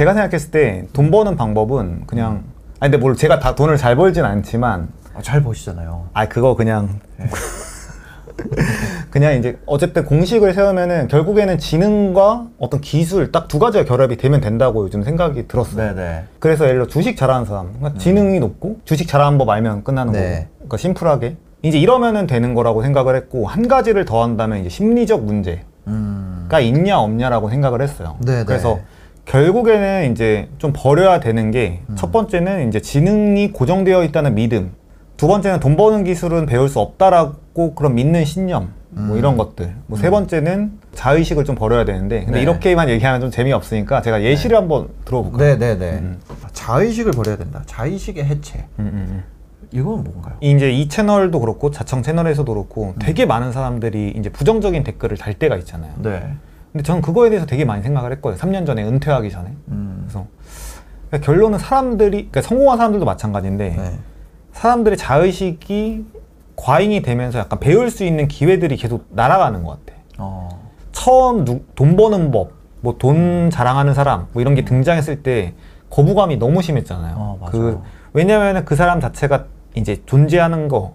제가 생각했을 때 돈 버는 방법은 그냥 아니 근데 뭘 제가 다 돈을 잘 벌진 않지만 아, 잘 보시잖아요. 아 그거 그냥 그냥 이제 어쨌든 공식을 세우면은 결국에는 지능과 어떤 기술 딱 두 가지가 결합이 되면 된다고 요즘 생각이 들었어요. 네네. 그래서 예를 들어 주식 잘하는 사람, 그러니까 지능이 높고 주식 잘하는 법 알면 끝나는 네. 거고, 그러니까 심플하게 이제 이러면은 되는 거라고 생각을 했고 한 가지를 더 한다면 이제 심리적 문제가 음. 있냐 없냐라고 생각을 했어요. 네네. 그래서 결국에는 이제 좀 버려야 되는 게 첫 번째는 이제 지능이 고정되어 있다는 믿음, 두 번째는 돈 버는 기술은 배울 수 없다라고 그런 믿는 신념, 뭐 이런 것들. 뭐 세 번째는 자의식을 좀 버려야 되는데, 근데 네. 이렇게만 얘기하면 좀 재미없으니까 제가 예시를 한번 들어볼까요? 네네네. 음. 자의식을 버려야 된다. 자의식의 해체. 음, 음, 음. 이건 뭔가요? 이제 이 채널도 그렇고 자청 채널에서도 그렇고 되게 많은 사람들이 이제 부정적인 댓글을 달 때가 있잖아요. 네. 근데 저는 그거에 대해서 되게 많이 생각을 했거든요. 3년 전에 은퇴하기 전에. 음. 그래서 그러니까 결론은 사람들이 그러니까 성공한 사람들도 마찬가지인데 네. 사람들의 자의식이 과잉이 되면서 약간 배울 수 있는 기회들이 계속 날아가는 것 같아. 어. 처음 누- 돈 버는 법, 뭐 돈 자랑하는 사람, 뭐 이런 게 등장했을 때 거부감이 너무 심했잖아요. 어. 그 왜냐하면 그 사람 자체가 이제 존재하는 거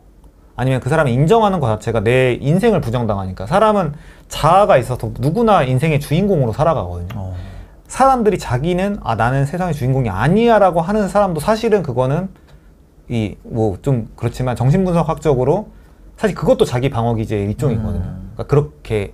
아니면 그 사람이 인정하는 것 자체가 내 인생을 부정당하니까 사람은 자아가 있어서 누구나 인생의 주인공으로 살아가거든요. 어. 사람들이 자기는 아 나는 세상의 주인공이 아니야라고 하는 사람도 사실은 그거는 이 뭐 좀 그렇지만 정신분석학적으로 사실 그것도 자기 방어 기제의 일종이거든요. 음. 그러니까 그렇게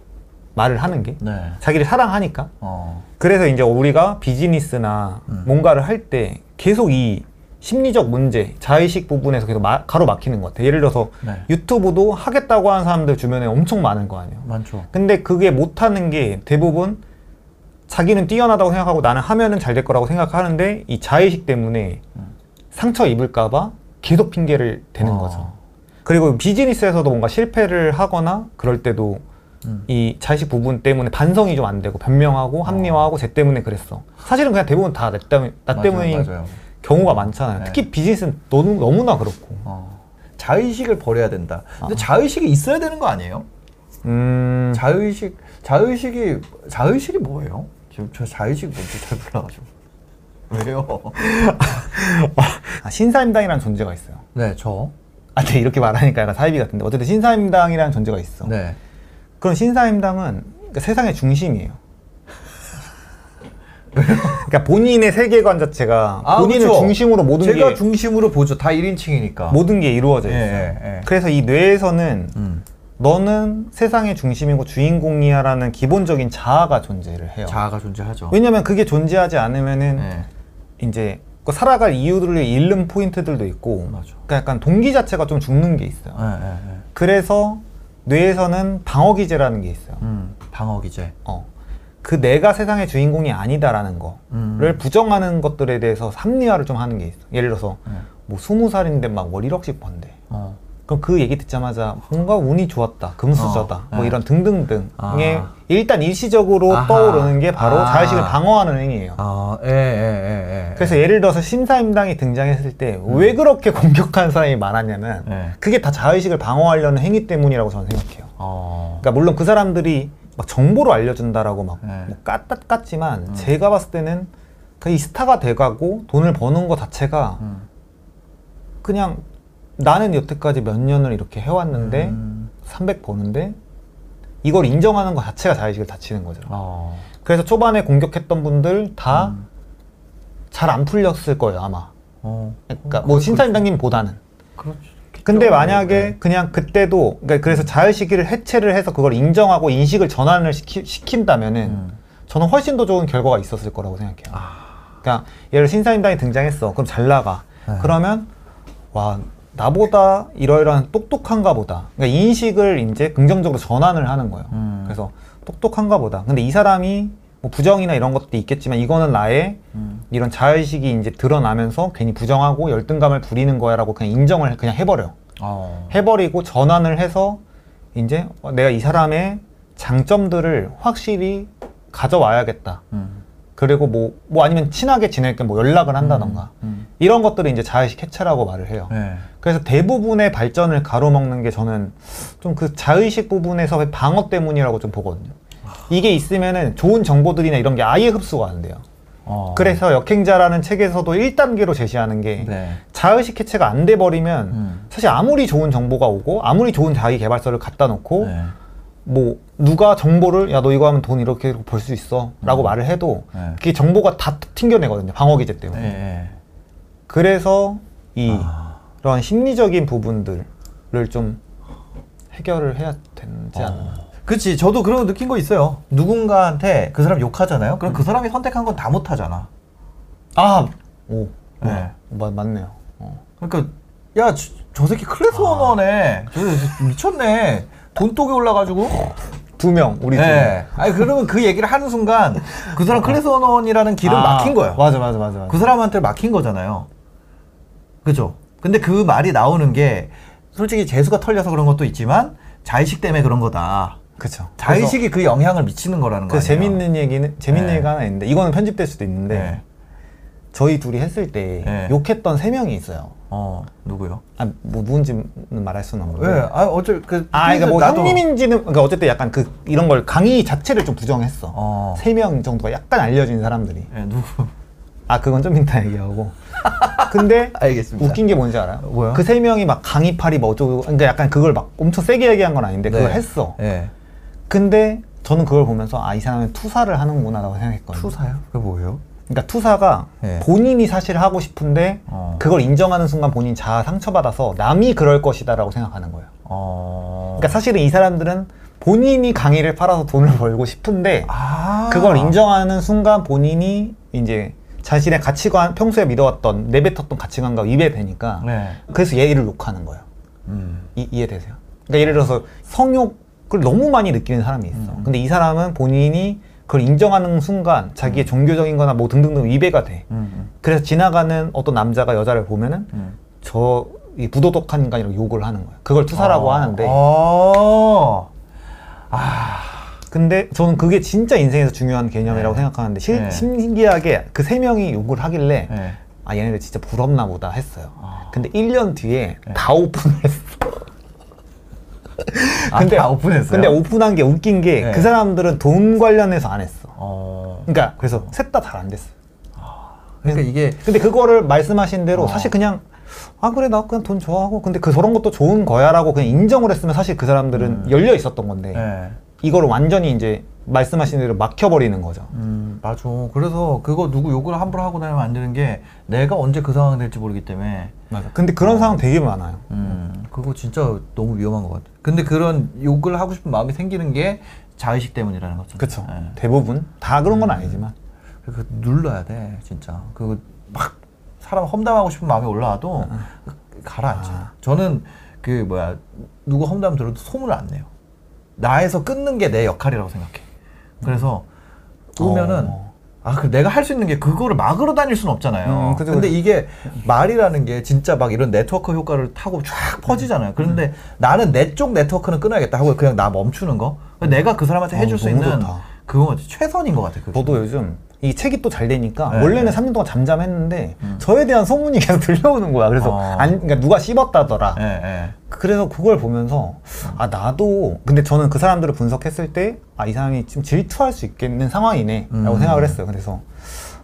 말을 하는 게 네. 자기를 사랑하니까. 어. 그래서 이제 우리가 비즈니스나 음. 뭔가를 할 때 계속 이 심리적 문제, 자의식 부분에서 계속 마- 가로막히는 것 같아요. 예를 들어서 네. 유튜브도 하겠다고 하는 사람들 주변에 엄청 많을 거 아니에요. 많죠. 근데 그게 못하는 게 대부분 자기는 뛰어나다고 생각하고 나는 하면은 잘 될 거라고 생각하는데 이 자의식 때문에 상처 입을까봐 계속 핑계를 대는 어. 거죠. 그리고 비즈니스에서도 뭔가 실패를 하거나 그럴 때도 음. 이 자의식 부분 때문에 반성이 좀 안 되고 변명하고 합리화하고 쟤 때문에 그랬어. 사실은 그냥 대부분 다 나 때문에, 나 맞아요, 맞아요. 경우가 많잖아요. 네. 특히 비즈니스는 너무, 너무나 그렇고. 어. 자의식을 버려야 된다. 근데 아. 자의식이 있어야 되는 거 아니에요? 음, 자의식 자의식이 자의식이 뭐예요? 지금 저 자의식 뭔지 잘 몰라가지고 왜요? 아, 신사임당이라는 존재가 있어요. 네, 저. 아, 네, 이렇게 말하니까 약간 사이비 같은데. 어쨌든 신사임당이라는 존재가 있어. 네. 그럼 신사임당은 그러니까 세상의 중심이에요. 그러니까 본인의 세계관 자체가 아, 본인을 그쵸. 중심으로 모든 제가 게 중심으로 보죠. 다 1인칭이니까. 모든 게 이루어져 예, 있어요. 예, 예. 그래서 이 뇌에서는 음. 너는 세상의 중심이고 주인공이야라는 기본적인 자아가 존재를 해요. 자아가 존재하죠. 왜냐면 그게 존재하지 않으면은 네. 이제 그 살아갈 이유들을 잃는 포인트들도 있고 맞아. 그러니까 약간 동기 자체가 좀 죽는 게 있어요. 네. 그래서 뇌에서는 방어 기제라는 게 있어요. 음, 방어 기제. 어. 그 내가 세상의 주인공이 아니다라는 거를 음. 부정하는 것들에 대해서 합리화를 좀 하는 게 있어. 예를 들어서 네. 뭐 스무 살인데 막 월 1억씩 번대. 어. 그럼 그 얘기 듣자마자 뭔가 운이 좋았다, 금수저다, 어, 뭐 네. 이런 등등등의 아. 일단 일시적으로 아하. 떠오르는 게 바로 아. 자의식을 방어하는 행위예요. 아, 예, 예, 예, 예. 그래서 예를 들어서 신사임당이 등장했을 때왜 그렇게 공격하는 사람이 많았냐면 네. 그게 다 자의식을 방어하려는 행위 때문이라고 저는 생각해요. 어. 그러니까 물론 그 사람들이 막 정보를 알려준다라고 막 네. 뭐 깠, 깠지만 제가 봤을 때는 그이 스타가 돼가고 돈을 버는 것 자체가 음. 그냥 나는 여태까지 몇 년을 이렇게 해왔는데 음. 300 버는데 이걸 인정하는 것 자체가 자의식을 다치는 거죠. 어. 그래서 초반에 공격했던 분들 다 잘안 음. 풀렸을 거예요 아마. 어. 그러니까 뭐 신사임당님보다는. 그렇죠. 근데 네. 만약에 그냥 그때도 그러니까 그래서 자의식을 해체를 해서 그걸 인정하고 인식을 전환을 시키, 시킨다면은 음. 저는 훨씬 더 좋은 결과가 있었을 거라고 생각해요. 아. 그러니까 예를 들어 신사임당이 등장했어. 그럼 잘 나가. 네. 그러면 와 나보다 이러이러한 똑똑한가 보다. 그러니까 인식을 이제 긍정적으로 전환을 하는 거예요. 음. 그래서 똑똑한가 보다. 근데 이 사람이 뭐 부정이나 이런 것도 있겠지만 이거는 나의 음. 이런 자의식이 이제 드러나면서 괜히 부정하고 열등감을 부리는 거야라고 그냥 인정을 그냥 해버려. 어. 해버리고 전환을 해서 이제 어, 내가 이 사람의 장점들을 확실히 가져와야겠다. 음. 그리고 뭐, 뭐 아니면 친하게 지낼 게 뭐 연락을 한다던가. 음. 이런 것들을 이제 자의식 해체라고 말을 해요. 네. 그래서 대부분의 발전을 가로막는 게 저는 좀 그 자의식 부분에서의 방어 때문이라고 좀 보거든요. 이게 있으면은 좋은 정보들이나 이런 게 아예 흡수가 안 돼요. 어. 그래서 역행자라는 책에서도 1단계로 제시하는 게 네. 자의식 해체가 안 돼 버리면 음. 사실 아무리 좋은 정보가 오고 아무리 좋은 자기 개발서를 갖다 놓고 네. 뭐 누가 정보를 야 너 이거 하면 돈 이렇게 벌 수 있어라고 말을 해도 네. 그게 정보가 다 튕겨내거든요 방어 기제 때문에. 네. 그래서 이 아. 이런 심리적인 부분들을 좀 해결을 해야 되지 어. 않나. 그치 저도 그런 거 느낀 거 있어요 누군가한테 그 사람 욕하잖아요 그럼 그 사람이 선택한 건 다 못하잖아 아, 오, 네. 네. 맞, 맞네요. 어. 그러니까 야 저 새끼 클래스 원원에 저 미쳤네 돈독이 올라가지고 두 명, 우리 두 명. 네. 아니 그러면 그 얘기를 하는 순간 그 사람 클래스 원원이라는 길은 아, 막힌 거예요 맞아, 맞아, 맞아, 맞아. 그 사람한테 막힌 거잖아요 그죠 근데 그 말이 나오는 게 솔직히 재수가 털려서 그런 것도 있지만 자의식 때문에 그런 거다 그쵸. 자의식이 그 영향을 미치는 거라는 그 거예요 재밌는 얘기는 재밌는 네. 얘기가 하나 있는데 이거는 편집될 수도 있는데 네. 저희 둘이 했을 때 네. 욕했던 세 명이 있어요. 어 누구요? 아, 뭐 누군지는 말할 수는 없는데. 왜? 아 어쩔 그 아, 그러니까 뭐 나도- 형님인지는 그러니까 어쨌든 약간 그 이런 걸 강의 자체를 좀 부정했어. 어. 세명 정도가 약간 알려진 사람들이. 예, 누구? 아, 그건 좀 이따 얘기하고. 근데 알겠습니다. 웃긴 게 뭔지 알아요? 뭐요? 그세 명이 막 강의팔이 뭐 어쩌고 그러니까 약간 그걸 막 엄청 세게 얘기한 건 아닌데 그걸 네. 했어. 예. 근데 저는 그걸 보면서 아, 이 사람은 투사를 하는구나라고 생각했거든요. 투사요? 그게 뭐예요? 그러니까 투사가 네. 본인이 사실 하고 싶은데 어. 그걸 인정하는 순간 본인 자아 상처받아서 남이 그럴 것이다라고 생각하는 거예요. 어. 그러니까 사실은 이 사람들은 본인이 강의를 팔아서 돈을 벌고 싶은데 아. 그걸 인정하는 순간 본인이 이제 자신의 가치관 평소에 믿어왔던 내뱉었던 가치관과 위배되니까 네. 그래서 얘를 욕하는 거예요. 음. 이, 이해되세요? 그러니까 예를 들어서 성욕 을 너무 많이 느끼는 사람이 있어. 음. 근데 이 사람은 본인이 그걸 인정하는 순간 자기의 종교적인 거나 뭐 등등등 위배가 돼. 음. 그래서 지나가는 어떤 남자가 여자를 보면은 음. 저이 부도덕한 인간이라고 욕을 하는 거예요. 그걸 투사라고 어. 하는데 어. 근데 저는 그게 진짜 인생에서 중요한 개념이라고 네. 생각하는데 실- 네. 신기하게 그 세 명이 욕을 하길래 네. 아 얘네들 진짜 부럽나 보다 했어요. 아. 근데 1년 뒤에 네. 다 오픈을 했어. 아, 다 오픈했어요? 근데 오픈한 게 웃긴 게 네. 그 사람들은 돈 관련해서 안 했어. 어. 그러니까 그래서 셋 다 잘 안 됐어. 그러니까 이게 근데 그거를 말씀하신 대로 어. 사실 그냥 아 그래 나 그냥 돈 좋아하고 근데 그 저런 것도 좋은 거야라고 그냥 인정을 했으면 사실 그 사람들은 음. 열려 있었던 건데 네. 이거를 완전히 이제 말씀하신 대로 막혀버리는 거죠. 음, 맞아. 그래서 그거 누구 욕을 함부로 하고 다니면 안 되는 게 내가 언제 그 상황 될지 모르기 때문에 맞아. 근데 그런 상황 되게 많아요. 음, 그거 진짜 너무 위험한 것 같아. 근데 그런 욕을 하고 싶은 마음이 생기는 게 자의식 때문이라는 거죠. 그쵸. 예. 대부분 다 그런 건 아니지만. 그 눌러야 돼, 진짜. 그막 사람 험담하고 싶은 마음이 올라와도 가라앉아. 아. 저는 그 뭐야 누구 험담 들어도 소문을 안 내요. 나에서 끊는 게 내 역할이라고 생각해. 그래서 오면은 어. 아, 그 내가 할 수 있는 게 그거를 막으러 다닐 수는 없잖아요. 음, 그죠, 근데 그죠. 이게 말이라는 게 진짜 막 이런 네트워크 효과를 타고 쫙 퍼지잖아요. 그런데 음. 나는 내 쪽 네트워크는 끊어야겠다 하고 그냥 나 멈추는 거. 내가 그 사람한테 어, 해줄 수 너무 있는 좋다. 그거 최선인 것 같아. 그게. 저도 요즘 이 책이 또 잘 되니까 네, 원래는 네. 3년 동안 잠잠했는데 음. 저에 대한 소문이 계속 들려오는 거야. 그래서 어. 안, 그러니까 누가 씹었다더라. 예, 예. 그래서 그걸 보면서 아 나도 근데 저는 그 사람들을 분석했을 때 아 이 사람이 지금 질투할 수 있겠는 상황이네라고 음. 생각을 했어요. 그래서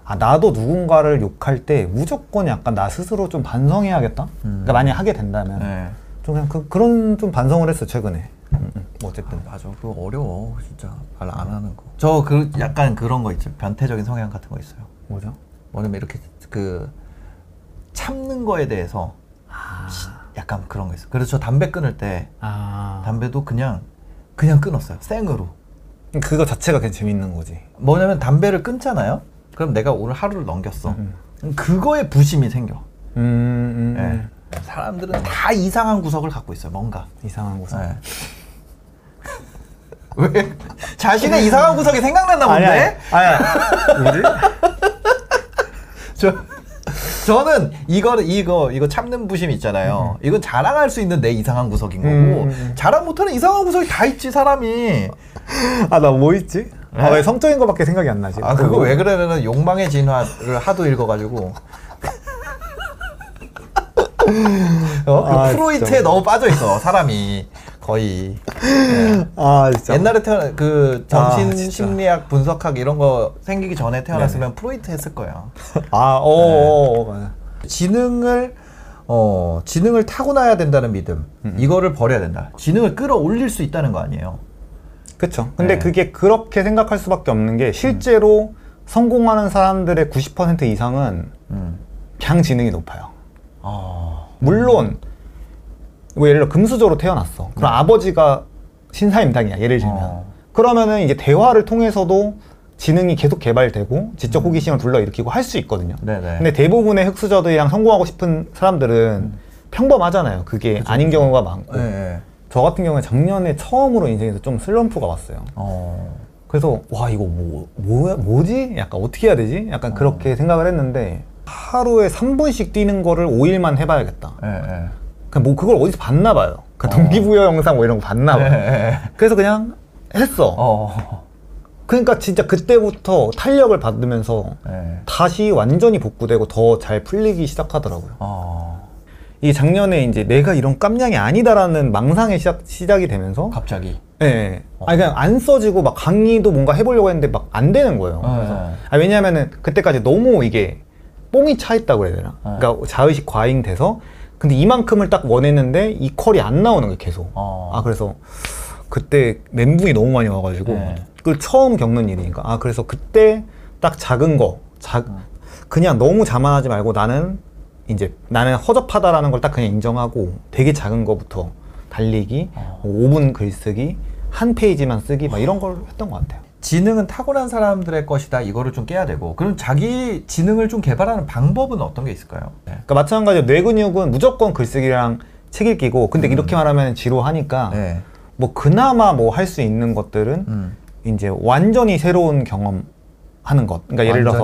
아 나도 누군가를 욕할 때 무조건 약간 나 스스로 좀 반성해야겠다. 음. 그러니까 만약 하게 된다면 예. 좀 그냥 그, 그런 좀 반성을 했어 요 최근에. 음, 음. 뭐 어쨌든 맞아. 그거 어려워. 진짜. 말 안 하는 거. 저 그 약간 그런 거 있죠. 변태적인 성향 같은 거 있어요. 뭐죠? 뭐냐면 이렇게 그 참는 거에 대해서 시- 약간 그런 거 있어. 그래서 저 담배 끊을 때 아 담배도 그냥 그냥 끊었어요. 생으로. 그거 자체가 그냥 재밌는 거지. 뭐냐면 담배를 끊잖아요. 그럼 내가 오늘 하루를 넘겼어. 음. 그거에 부심이 생겨. 음, 음, 예. 음. 사람들은 다 이상한 구석을 갖고 있어요. 뭔가. 이상한 곳. 예. 왜? 자신의 이상한 구석이 생각났나 본데? 아니야. 뭐지? 저 저는 이거를 이거 이거 참는 부심 있잖아요. 이건 자랑할 수 있는 내 이상한 구석인 거고 음, 음. 자랑 못하는 이상한 구석이 다 있지 사람이. 아 나 뭐 있지? 아왜 성적인 거밖에 생각이 안 나지? 아 그거 왜 그러냐면 욕망의 진화를 하도 읽어가지고. 어? 그 아, 프로이트에 진짜. 너무 빠져 있어 사람이 거의. 아 진짜. 옛날에 태어나 그 아, 정신 진짜. 심리학 분석학 이런 거 생기기 전에 태어났으면 프로이트 했을 거예요. 아, 어, 어, 어, 맞아. 지능을 어 지능을 타고나야 된다는 믿음 이거를 버려야 된다. 지능을 끌어올릴 수 있다는 거 아니에요. 그쵸. 근데 네. 그게 그렇게 생각할 수밖에 없는 게 실제로 성공하는 사람들의 90% 이상은 음. 그냥 지능이 높아요. 어. 물론 뭐 예를 들어 금수저로 태어났어. 그럼 아버지가 신사임당이야. 예를 들면. 어. 그러면은 이제 대화를 통해서도 지능이 계속 개발되고 지적 호기심을 불러일으키고 할 수 있거든요. 네네. 근데 대부분의 흑수저들이랑 성공하고 싶은 사람들은 평범하잖아요. 그게 아닌 경우가 많고. 네, 네. 저 같은 경우는 작년에 처음으로 인생에서 좀 슬럼프가 왔어요. 어. 그래서 와 이거 뭐, 뭐 뭐지? 약간 어떻게 해야 되지? 약간 그렇게 생각을 했는데 하루에 3분씩 뛰는 거를 5일만 해봐야겠다. 네, 네. 그냥 뭐 그걸 어디서 봤나 봐요. 그 동기부여 영상 뭐 이런 거 봤나 봐요. 네, 네. 그래서 그냥 했어. 어. 그러니까 진짜 그때부터 탄력을 받으면서 네. 다시 완전히 복구되고 더 잘 풀리기 시작하더라고요. 어. 이 작년에 이제 내가 이런 깜냥이 아니다라는 망상이 시작, 시작이 되면서 갑자기. 예. 네. 아니 그냥 안 써지고 막 강의도 뭔가 해보려고 했는데 막 안 되는 거예요. 네. 그래서 아, 왜냐하면은 그때까지 너무 이게 뽕이 차 있다고 해야 되나? 네. 그러니까 자의식 과잉돼서 근데 이만큼을 딱 원했는데 이 컬이 안 나오는 거예요 계속. 어. 아 그래서 그때 멘붕이 너무 많이 와가지고 네. 그 처음 겪는 일이니까 아 그래서 그때 딱 작은 거, 작 음. 그냥 너무 자만하지 말고 나는 이제 나는 허접하다라는 걸 딱 그냥 인정하고 되게 작은 거부터 달리기, 어. 뭐 5분 글쓰기, 한 페이지만 쓰기 막 이런 걸 했던 것 같아요. 지능은 타고난 사람들의 것이다. 이거를 좀 깨야 되고. 그럼 자기 지능을 좀 개발하는 방법은 어떤 게 있을까요? 네. 그러니까 마찬가지로 뇌 근육은 무조건 글쓰기랑 책 읽기고 근데 이렇게 말하면 지루하니까 음. 네. 뭐 그나마 뭐 할 수 있는 것들은 음. 이제 완전히 새로운 경험 하는 것. 그러니까 예를 들어서.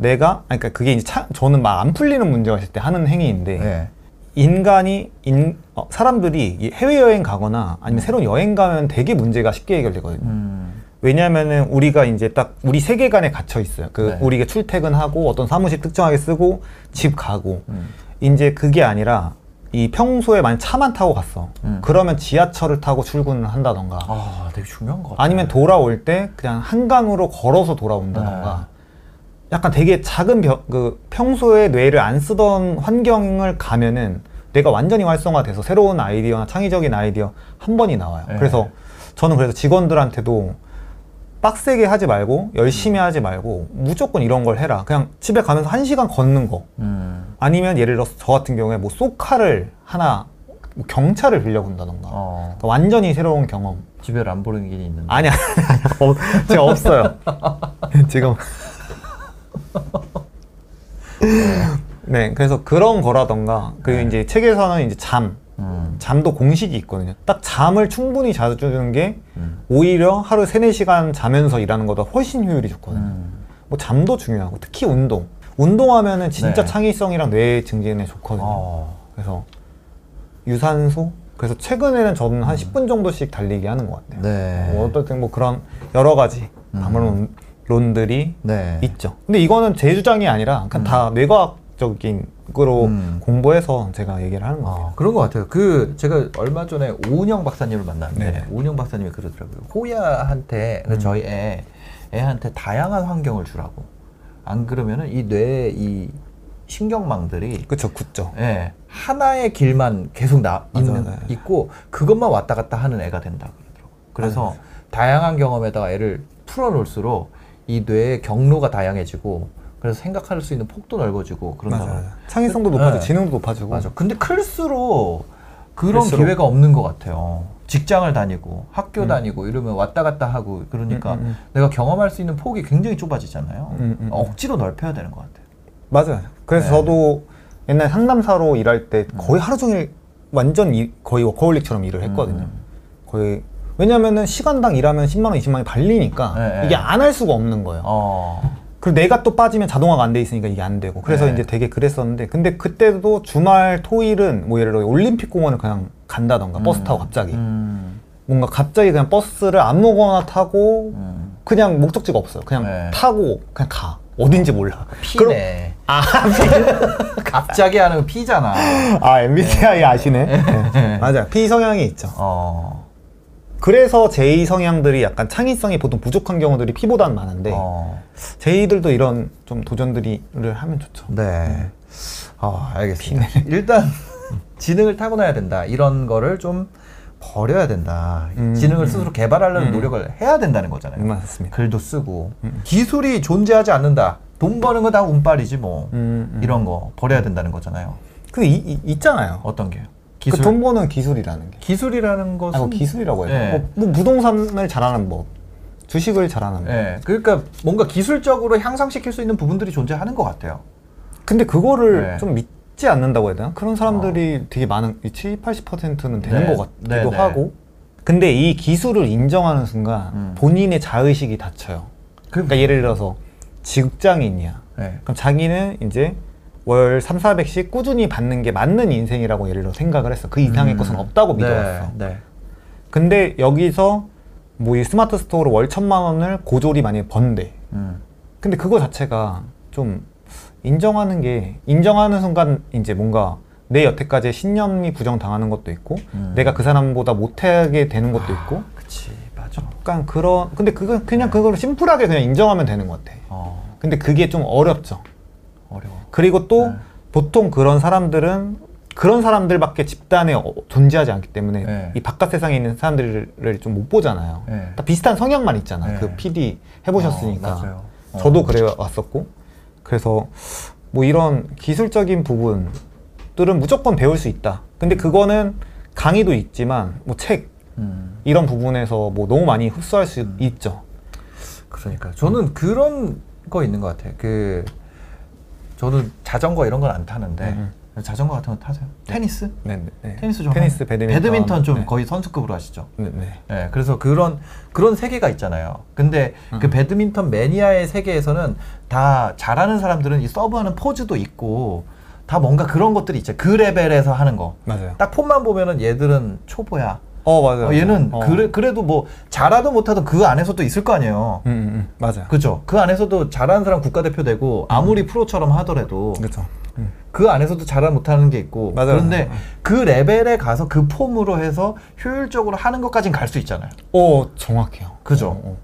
내가 아니, 그러니까 그게 이제 차, 저는 막 안 풀리는 문제가 있을 때 하는 행위인데 네. 인간이 인 어, 사람들이 이 해외 여행 가거나 아니면 새로운 여행 가면 되게 문제가 쉽게 해결되거든요. 음. 왜냐하면은 우리가 이제 딱 우리 세계관에 갇혀 있어요. 그 네. 우리가 출퇴근하고 어떤 사무실 특정하게 쓰고 집 가고 음. 이제 그게 아니라 이 평소에 만약 차만 타고 갔어. 음. 그러면 지하철을 타고 출근을 한다던가 아, 되게 중요한 것 같아요. 아니면 돌아올 때 그냥 한강으로 걸어서 돌아온다던가 약간 되게 작은 벼- 그 평소에 뇌를 안 쓰던 환경을 가면은 뇌가 완전히 활성화돼서 새로운 아이디어나 창의적인 아이디어 한 번이 나와요. 네. 그래서 저는 그래서 직원들한테도 빡세게 하지 말고 열심히 하지 말고 무조건 이런 걸 해라. 그냥 집에 가면서 한 시간 걷는 거. 음. 아니면 예를 들어서 저 같은 경우에 뭐 소카를 하나 뭐 경차를 빌려본다던가. 어. 그러니까 완전히 새로운 경험. 집에 람보르기니 있는데. 아니 아니 아니 어, 제가 없어요 지금 네 그래서 그런 거라던가 그리고 이제 책에서는 이제 잠 음. 잠도 공식이 있거든요 딱 잠을 충분히 자주주는 게 음. 오히려 하루 세네 시간 자면서 일하는 것보다 훨씬 효율이 좋거든요 음. 뭐 잠도 중요하고 특히 운동 운동하면은 진짜 네. 창의성이랑 뇌 증진에 좋거든요 어. 그래서 유산소 그래서 최근에는 저는 한 10분 정도씩 달리기 하는 것 같아요 네. 뭐 어떨 땐뭐 그런 여러 가지 담론들이 네. 있죠. 근데 이거는 제 주장이 아니라 그냥 다 뇌과학 적인 거로 음. 공부해서 제가 얘기를 하는 거예요. 어, 그런 것 같아요. 그 제가 얼마 전에 오은영 박사님을 만났는데 네네. 오은영 박사님이 그러더라고요. 호야한테 그 저희 애 애한테 다양한 환경을 주라고. 안 그러면은 이뇌이 신경망들이 그쵸, 굳죠. 예, 하나의 길만 계속 나 있는 맞아요. 있고 그것만 왔다 갔다 하는 애가 된다 그러더라고. 그래서 맞아요. 다양한 경험에다가 애를 풀어놓을수록 이 뇌의 경로가 다양해지고 그래서 생각할 수 있는 폭도 넓어지고 그런다. 맞아요. 창의성도 높아지고 네. 지능도 높아지고. 맞아. 근데 클수록 그런 클수록? 기회가 없는 것 같아요. 직장을 다니고 학교 음. 다니고 이러면 왔다 갔다 하고 그러니까 음, 음, 음. 내가 경험할 수 있는 폭이 굉장히 좁아지잖아요. 음, 음, 음. 억지로 넓혀야 되는 것 같아요. 맞아요. 그래서 네. 저도 옛날 상담사로 일할 때 거의 하루 종일 완전 일- 거의 워커홀릭처럼 일을 했거든요. 음. 거의 왜냐면은 시간당 일하면 10만 원, 20만 원이 발리니까 네, 네. 이게 안 할 수가 없는 거예요. 어. 그리고 내가 또 빠지면 자동화가 안 돼 있으니까 이게 안 되고 그래서 네. 이제 되게 그랬었는데 근데 그때도 주말 토일은 뭐 예를 들어 올림픽 공원을 그냥 간다던가 버스 타고 갑자기 음. 뭔가 갑자기 그냥 버스를 아무거나 타고 음. 그냥 목적지가 없어요 그냥 네. 타고 그냥 가 어딘지 몰라 그럼- 피네. 아, 갑자기 하는 거 피잖아. 아 MBTI 아시네 네. 맞아요 P 성향이 있죠 어. 그래서 제2 성향들이 약간 창의성이 보통 부족한 경우들이 P보다는 많은데 어. 제2들도 이런 좀 도전들을 하면 좋죠. 네. 아, 알겠습니다. 일단 지능을 타고나야 된다. 이런 거를 좀 버려야 된다. 음, 지능을 음. 스스로 개발하려는 음. 노력을 해야 된다는 거잖아요. 음, 맞습니다. 글도 쓰고 음. 기술이 존재하지 않는다. 돈 버는 거 다 운빨이지 뭐. 음, 음. 이런 거 버려야 된다는 거잖아요. 그 이, 이- 있잖아요. 어떤 게요? 그 기술 돈 버는 기술이라는 게. 기술이라는 것은 아, 뭐 기술이라고 해요. 네. 뭐, 뭐 부동산을 잘하는 법, 주식을 잘하는 법. 예. 그러니까 뭔가 기술적으로 향상시킬 수 있는 부분들이 존재하는 것 같아요. 근데 그거를 네. 좀 믿지 않는다고 해야 되나? 그런 사람들이 되게 많은, 70, 80%는 되는 네. 것 같기도 네, 네. 하고. 근데 이 기술을 인정하는 순간 음. 본인의 자의식이 닫혀요. 그러니까 예를 들어서 직장인이야. 예. 그럼 자기는 이제 월 3, 400씩 꾸준히 받는 게 맞는 인생이라고 예를 들어 생각을 했어. 그 이상의 음. 것은 없다고 네, 믿어왔어. 네. 근데 여기서 뭐 이 스마트 스토어로 월 천만 원을 고졸이 많이 번대. 음. 근데 그거 자체가 좀 인정하는 게 인정하는 순간 이제 뭔가 내 여태까지의 신념이 부정당하는 것도 있고 음. 내가 그 사람보다 못하게 되는 것도 있고 그치, 맞아. 약간 그런 근데 그거 그냥 네. 그걸 심플하게 그냥 인정하면 되는 것 같아. 어, 근데 그게 좀 어렵죠. 어려워. 그리고 또 네. 보통 그런 사람들은 그런 사람들밖에 집단에 어- 존재하지 않기 때문에 네. 이 바깥 세상에 있는 사람들을 좀 못 보잖아요. 네. 다 비슷한 성향만 있잖아. 네. 그 PD 해보셨으니까. 어, 맞아요. 어. 저도 그래 왔었고. 그래서 뭐 이런 기술적인 부분들은 무조건 배울 수 있다. 근데 그거는 강의도 있지만 뭐 책 음. 이런 부분에서 뭐 너무 많이 흡수할 수 있죠. 그러니까 저는 그런 거 있는 것 같아요. 그 저도 자전거 이런 건 안 타는데 음, 자전거 같은 거 타세요? 테니스? 네, 네, 네. 테니스 좀 테니스, 하- 배드민턴. 배드민턴 좀 네. 거의 선수급으로 하시죠. 네, 네. 예, 그래서 그런 그런 세계가 있잖아요. 근데 그 음. 배드민턴 매니아의 세계에서는 다 잘하는 사람들은 이 서브하는 포즈도 있고 다 뭔가 그런 것들이 있죠. 그 레벨에서 하는 거. 맞아요. 딱 폼만 보면은 얘들은 초보야. 어 맞아요. 어, 얘는 어. 그래, 그래도 뭐 잘하도 못하도 그 안에서도 있을 거 아니에요. 음, 음, 음. 맞아요. 그죠? 그 안에서도 잘하는 사람 국가대표 되고 아무리 프로처럼 하더라도 그렇죠. 음. 그 안에서도 잘하는 못하는 게 있고 맞아요. 그런데 어. 그 레벨에 가서 그 폼으로 해서 효율적으로 하는 것까진 갈 수 있잖아요. 어 정확해요. 그죠?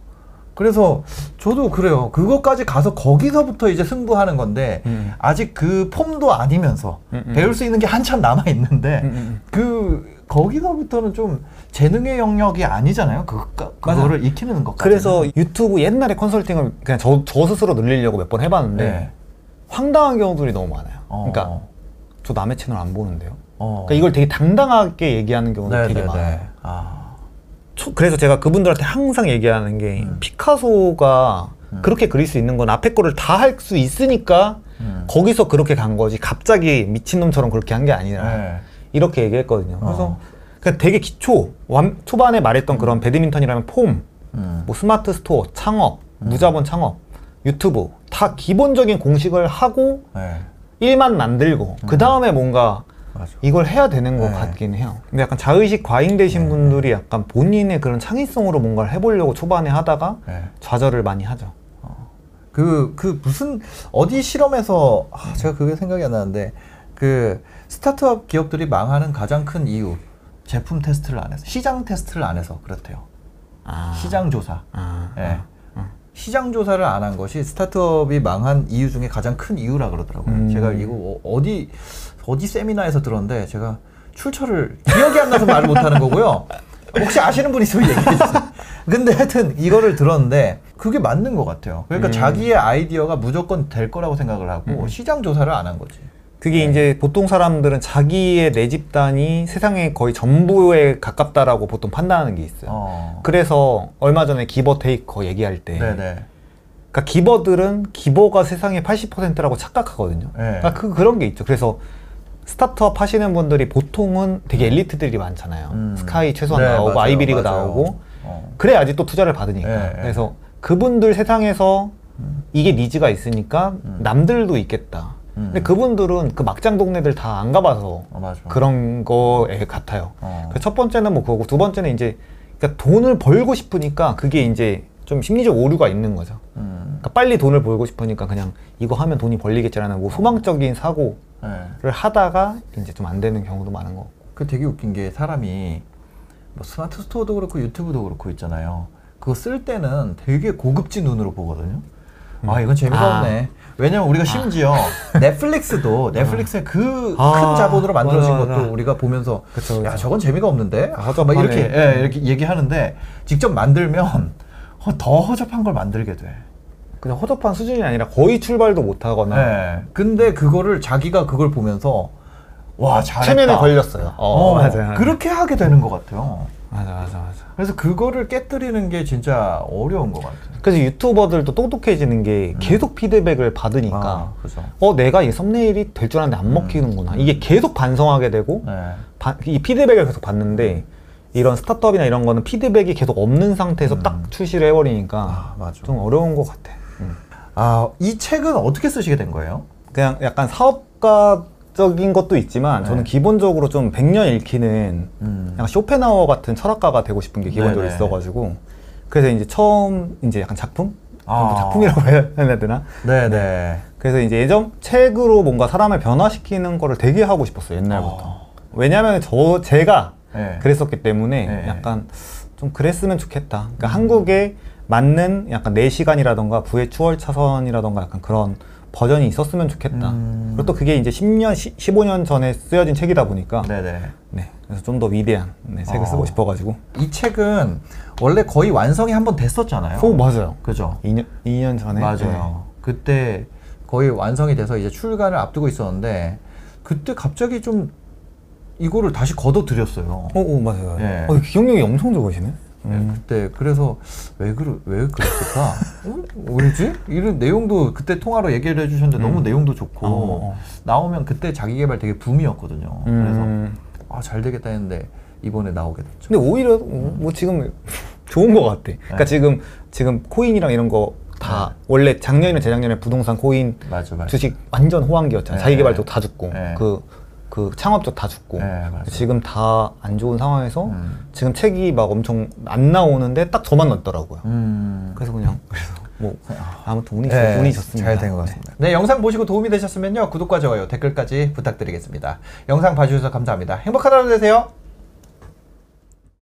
그래서 저도 그래요. 그것까지 가서 거기서부터 이제 승부하는 건데 음. 아직 그 폼도 아니면서 음, 음. 배울 수 있는 게 한참 남아 있는데 음, 음, 그 거기서부터는 좀 재능의 영역이 아니잖아요. 그 맞아요. 그거를 익히는 것까지. 그래서 유튜브 옛날에 컨설팅을 그냥 저, 저 스스로 늘리려고 몇 번 해봤는데 네. 황당한 경우들이 너무 많아요. 어. 그러니까 저 남의 채널 안 보는데요. 어. 그러니까 이걸 되게 당당하게 얘기하는 경우가 네, 되게 네, 많아요. 네. 아. 초- 그래서 제가 그분들한테 항상 얘기하는 게 음. 피카소가 음. 그렇게 그릴 수 있는 건 앞에 거를 다 할 수 있으니까 음. 거기서 그렇게 간 거지 갑자기 미친놈처럼 그렇게 한 게 아니라 네. 이렇게 얘기했거든요. 그래서 어. 그냥 되게 기초 완, 초반에 말했던 그런 배드민턴이라면 폼, 음. 뭐 스마트 스토어, 창업, 무자본 창업, 유튜브 다 기본적인 공식을 하고 네. 일만 만들고 그 다음에 뭔가 맞아. 이걸 해야 되는 것 네. 같긴 해요. 근데 약간 자의식 과잉되신 분들이 약간 본인의 그런 창의성으로 뭔가를 해보려고 초반에 하다가 네. 좌절을 많이 하죠. 그, 그 무슨, 어디 실험에서, 아, 제가 그게 생각이 안 나는데, 그 스타트업 기업들이 망하는 가장 큰 이유, 제품 테스트를 안 해서, 시장 테스트를 안 해서 그렇대요. 아. 시장 조사. 아. 예. 시장 조사를 안 한 것이 스타트업이 망한 이유 중에 가장 큰 이유라 그러더라고요. 음. 제가 이거 어- 어디 어디 세미나에서 들었는데 제가 출처를 기억이 안 나서 말을 못 하는 거고요. 혹시 아시는 분 있으면 얘기해 주세요. 근데 하여튼 이거를 들었는데 그게 맞는 것 같아요. 그러니까 음. 자기의 아이디어가 무조건 될 거라고 생각을 하고 음. 시장 조사를 안 한 거지. 그게 이제 보통 사람들은 자기의 내 집단이 세상의 거의 전부에 가깝다라고 보통 판단하는 게 있어요. 어. 그래서 얼마 전에 기버 테이커 얘기할 때, 네네. 그러니까 기버들은 기버가 세상의 80%라고 착각하거든요. 네. 그러니까 그 그런 게 있죠. 그래서 스타트업 하시는 분들이 보통은 되게 엘리트들이 많잖아요. 음. 스카이 최소한 네, 나오고 맞아요, 아이비리그 맞아요. 나오고 어. 그래야지 또 투자를 받으니까. 네, 네. 그래서 그분들 세상에서 음. 이게 니즈가 있으니까 음. 남들도 있겠다. 음. 근데 그분들은 그 막장 동네들 다 안 가봐서 어. 그런 거에 같아요. 어. 그첫 번째는 뭐 그거고 두 번째는 이제 그러니까 돈을 벌고 싶으니까 그게 이제 좀 심리적 오류가 있는 거죠. 음. 그러니까 빨리 돈을 벌고 싶으니까 그냥 이거 하면 돈이 벌리겠지라는 뭐 소망적인 사고를 네. 하다가 이제 좀 안 되는 경우도 많은 거. 그 되게 웃긴 게 사람이 뭐 스마트 스토어도 그렇고 유튜브도 그렇고 있잖아요. 그거 쓸 때는 되게 고급진 눈으로 보거든요. 아 이건 재미가 아. 없네. 왜냐면 우리가 심지어 넷플릭스도 넷플릭스의 그 큰 아. 자본으로 만들어진 맞아, 것도 맞아. 우리가 보면서 그쵸, 야 그쵸. 저건 재미가 없는데 아, 막. 이렇게 예, 이렇게 얘기하는데 직접 만들면 어, 더 허접한 걸 만들게 돼. 그냥 허접한 수준이 아니라 거의 출발도 못 하거나 예. 근데 그거를 자기가 그걸 보면서 와 잘했다. 체면에 걸렸어요. 어, 어, 맞아요. 맞아요. 그렇게 하게 되는 것 같아요. 맞아, 맞아, 맞아. 그래서 그거를 깨뜨리는 게 진짜 어려운 것 같아요. 그래서 유튜버들도 똑똑해지는 게 계속 피드백을 받으니까 음. 아, 그죠. 어 내가 이 썸네일이 될 줄 알았는데 안 먹히는구나 이게 계속 반성하게 되고 네. 바- 이 피드백을 계속 받는데 이런 스타트업이나 이런 거는 피드백이 계속 없는 상태에서 딱 출시를 해버리니까 음. 아, 맞아. 좀 어려운 것 같아. 아, 이 책은 어떻게 쓰시게 된 거예요? 그냥 약간 사업가 적인 것도 있지만 저는 네. 기본적으로 좀 100년 읽히는 음. 약간 쇼펜하우어 같은 철학가가 되고 싶은 게 기본적으로 네네. 있어가지고 그래서 이제 처음 이제 약간 작품 아. 뭐 작품이라고 해야 되나 네, 네. 그래서 이제 예전 책으로 뭔가 사람을 변화시키는 거를 되게 하고 싶었어요 옛날부터 어. 왜냐하면 저 제가 네. 그랬었기 때문에 네. 약간 좀 그랬으면 좋겠다 그러니까 한국에 맞는 약간 4시간이라던가 부의 추월 차선이라던가 약간 그런 버전이 있었으면 좋겠다 음. 그리고 또 그게 이제 10년 15년 전에 쓰여진 책이다 보니까 네, 네. 네, 그래서 좀 더 위대한 네, 책을 어. 쓰고 싶어가지고 이 책은 원래 거의 완성이 한 번 됐었잖아요. 오 맞아요 그죠? 2년, 2년 전에 맞아요. 네. 그때 거의 완성이 돼서 이제 출간을 앞두고 있었는데 그때 갑자기 좀 이거를 다시 걷어들였어요. 오, 오 맞아요. 예. 어, 기억력이 엄청 좋으시네. 네, 음. 그때 그래서 왜 그러 왜 그랬을까? 어? 왜지? 이런 내용도 그때 통화로 얘기를 해주셨는데 너무 내용도 좋고 어, 어. 나오면 그때 자기 개발 되게 붐이었거든요. 음. 그래서 아 잘 되겠다 했는데 이번에 나오게 됐죠. 근데 오히려 어, 뭐 지금 좋은 것 같아. 그러니까 네. 지금 지금 코인이랑 이런 거 다 원래 작년이나 재작년에 부동산 코인 맞아 맞아. 주식 완전 호황기였잖아요. 네. 자기 개발도 다 죽고 네. 그, 그 창업도 다 죽고 네. 지금 다 안 좋은 상황에서 음. 지금 책이 막 엄청 안 나오는데 딱 저만 넣었더라고요. 음. 그래서 그냥 그래서 뭐 아무튼 운이 네, 좋, 운이 좋습니다. 잘 된 것 같습니다. 네, 영상 보시고 도움이 되셨으면요 구독과 좋아요, 댓글까지 부탁드리겠습니다. 영상 봐주셔서 감사합니다. 행복한 하루 되세요.